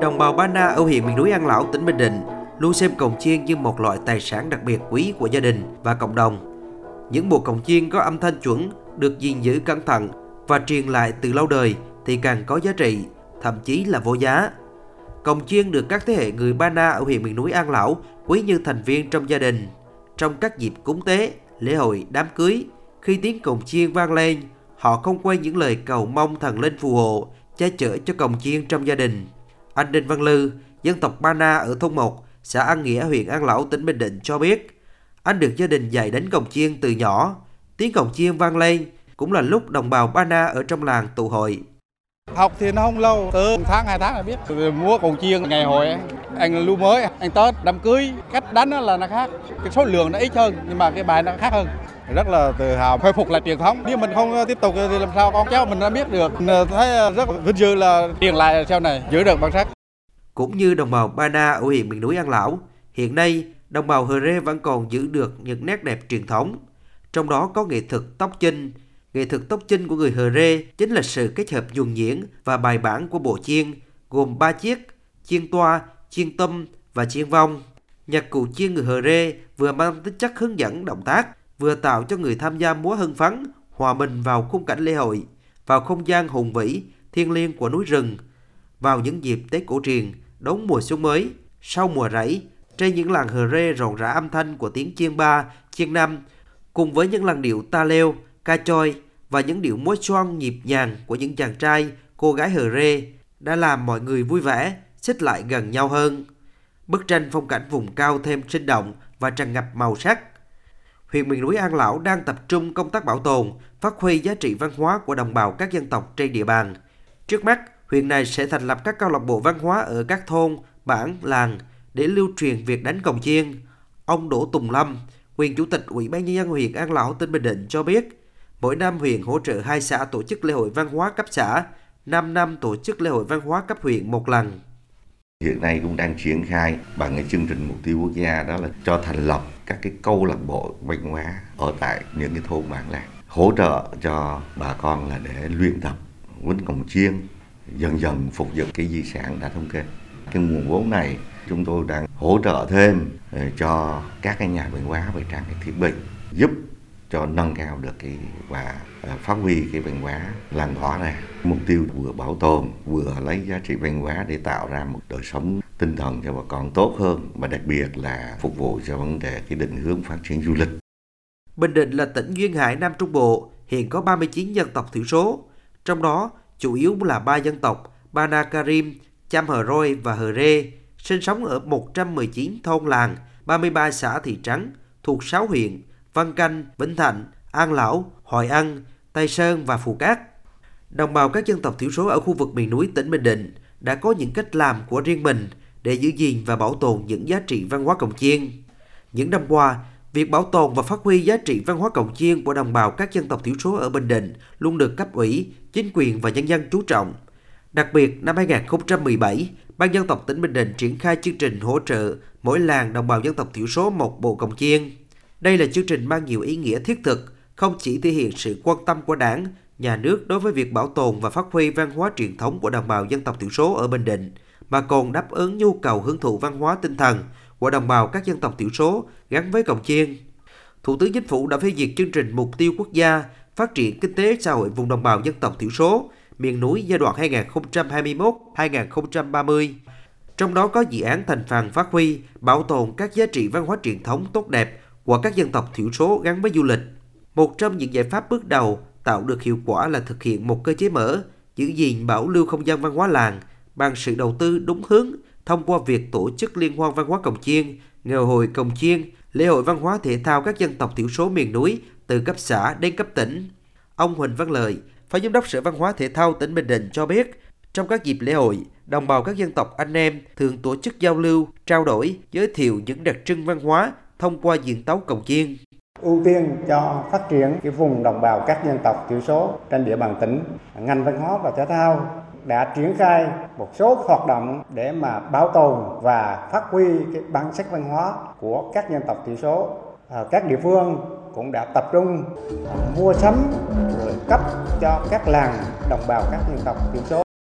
Đồng bào Ba Na ở huyện miền núi An Lão, tỉnh Bình Định luôn xem cồng chiên như một loại tài sản đặc biệt quý của gia đình và cộng đồng. Những bộ cồng chiên có âm thanh chuẩn, được gìn giữ cẩn thận và truyền lại từ lâu đời thì càng có giá trị, thậm chí là vô giá. Cồng chiên được các thế hệ người Ba Na ở huyện miền núi An Lão quý như thành viên trong gia đình. Trong các dịp cúng tế, lễ hội, đám cưới, khi tiếng cồng chiên vang lên, họ không quên những lời cầu mong thần linh phù hộ, che chở cho cồng chiên trong gia đình. Anh Đinh Văn Lư, dân tộc Ba Na ở thôn 1, xã An Nghĩa, huyện An Lão, tỉnh Bình Định cho biết, anh được gia đình dạy đánh cồng chiêng từ nhỏ. Tiếng cồng chiêng vang lên cũng là lúc đồng bào Ba Na ở trong làng tụ hội. Học thì nó không lâu, từ tháng hai tháng là biết. Múa cồng chiên ngày hội, anh lưu mới, anh Tết, đám cưới, cách đánh là nó khác. Cái số lượng nó ít hơn, nhưng mà cái bài nó khác hơn. Rất là tự hào. Khôi phục lại truyền thống. Nếu mình không tiếp tục thì làm sao con cháu mình đã biết được. Thấy rất vinh dự là truyền lại sau này giữ được bản sắc. Cũng như đồng bào Ba Na ở huyện miền núi An Lão hiện nay đồng bào Hờ Rê vẫn còn giữ được những nét đẹp truyền thống. Trong đó có nghệ thuật tóc chinh nghệ thuật tóc chinh của người Hờ Rê chính là sự kết hợp nhuần nhuyễn và bài bản của bộ chiên gồm ba chiếc chiên toa chiên tâm và chiên vong. Nhạc cụ chiên người Hờ Rê vừa mang tính chất hướng dẫn động tác vừa tạo cho người tham gia múa hưng phấn, hòa mình vào khung cảnh lễ hội, vào không gian hùng vĩ, thiêng liêng của núi rừng, vào những dịp Tết cổ truyền, đón mùa xuân mới, sau mùa rẫy, trên những làng hờ rê rộn rã âm thanh của tiếng chiên ba, chiên năm, cùng với những làn điệu ta leo, ca choi và những điệu múa xoan nhịp nhàng của những chàng trai, cô gái hờ rê đã làm mọi người vui vẻ, xích lại gần nhau hơn. Bức tranh phong cảnh vùng cao thêm sinh động và tràn ngập màu sắc huyện miền núi An Lão đang tập trung công tác bảo tồn, phát huy giá trị văn hóa của đồng bào các dân tộc trên địa bàn. Trước mắt, huyện này sẽ thành lập các câu lạc bộ văn hóa ở các thôn, bản, làng để lưu truyền việc đánh cồng chiên. Ông Đỗ Tùng Lâm, quyền chủ tịch Ủy ban nhân dân huyện An Lão tỉnh Bình Định cho biết, mỗi năm huyện hỗ trợ hai xã tổ chức lễ hội văn hóa cấp xã, 5 năm tổ chức lễ hội văn hóa cấp huyện một lần. Hiện nay cũng đang triển khai bằng cái chương trình mục tiêu quốc gia đó là cho thành lập các cái câu lạc bộ văn hóa ở tại những cái thôn bản làng hỗ trợ cho bà con là để luyện tập quýnh cồng chiêng, dần dần phục dựng cái di sản đã thống kê cái nguồn vốn này chúng tôi đang hỗ trợ thêm ờ, cho các cái nhà văn hóa về trang thiết bị giúp cho nâng cao được cái và à, phát huy cái văn hóa làng tỏa này. mục tiêu vừa bảo tồn vừa lấy giá trị văn hóa để tạo ra một đời sống tinh thần cho bà con tốt hơn và đặc biệt là phục vụ cho vấn đề cái định hướng phát triển du lịch. Bình Định là tỉnh duyên hải Nam Trung Bộ, hiện có 39 dân tộc thiểu số, trong đó chủ yếu là ba dân tộc Bana Karim, Cham Hờ Roi và Hờ Rê, sinh sống ở 119 thôn làng, 33 xã thị trấn thuộc 6 huyện Văn Canh, Vĩnh Thạnh, An Lão, Hội An, Tây Sơn và Phù Cát. Đồng bào các dân tộc thiểu số ở khu vực miền núi tỉnh Bình Định đã có những cách làm của riêng mình để giữ gìn và bảo tồn những giá trị văn hóa cồng chiêng. Những năm qua, việc bảo tồn và phát huy giá trị văn hóa cồng chiêng của đồng bào các dân tộc thiểu số ở Bình Định luôn được cấp ủy, chính quyền và nhân dân chú trọng. Đặc biệt, năm 2017, Ban dân tộc tỉnh Bình Định triển khai chương trình hỗ trợ mỗi làng đồng bào dân tộc thiểu số một bộ cồng chiên. Đây là chương trình mang nhiều ý nghĩa thiết thực, không chỉ thể hiện sự quan tâm của đảng, nhà nước đối với việc bảo tồn và phát huy văn hóa truyền thống của đồng bào dân tộc thiểu số ở Bình Định, mà còn đáp ứng nhu cầu hưởng thụ văn hóa tinh thần của đồng bào các dân tộc thiểu số gắn với cồng chiên. Thủ tướng Chính phủ đã phê duyệt chương trình mục tiêu quốc gia phát triển kinh tế xã hội vùng đồng bào dân tộc thiểu số miền núi giai đoạn 2021-2030. Trong đó có dự án thành phần phát huy, bảo tồn các giá trị văn hóa truyền thống tốt đẹp của các dân tộc thiểu số gắn với du lịch. Một trong những giải pháp bước đầu tạo được hiệu quả là thực hiện một cơ chế mở, giữ gìn bảo lưu không gian văn hóa làng bằng sự đầu tư đúng hướng thông qua việc tổ chức liên hoan văn hóa cồng chiên, ngày hội cồng chiên, lễ hội văn hóa thể thao các dân tộc thiểu số miền núi từ cấp xã đến cấp tỉnh. Ông Huỳnh Văn Lợi, Phó Giám đốc Sở Văn hóa Thể thao tỉnh Bình Định cho biết, trong các dịp lễ hội, đồng bào các dân tộc anh em thường tổ chức giao lưu, trao đổi, giới thiệu những đặc trưng văn hóa thông qua diễn tấu cầu chiên. Ưu tiên cho phát triển cái vùng đồng bào các dân tộc thiểu số trên địa bàn tỉnh, ngành văn hóa và thể thao đã triển khai một số hoạt động để mà bảo tồn và phát huy cái bản sắc văn hóa của các dân tộc thiểu số. À, các địa phương cũng đã tập trung mua sắm rồi cấp cho các làng đồng bào các dân tộc thiểu số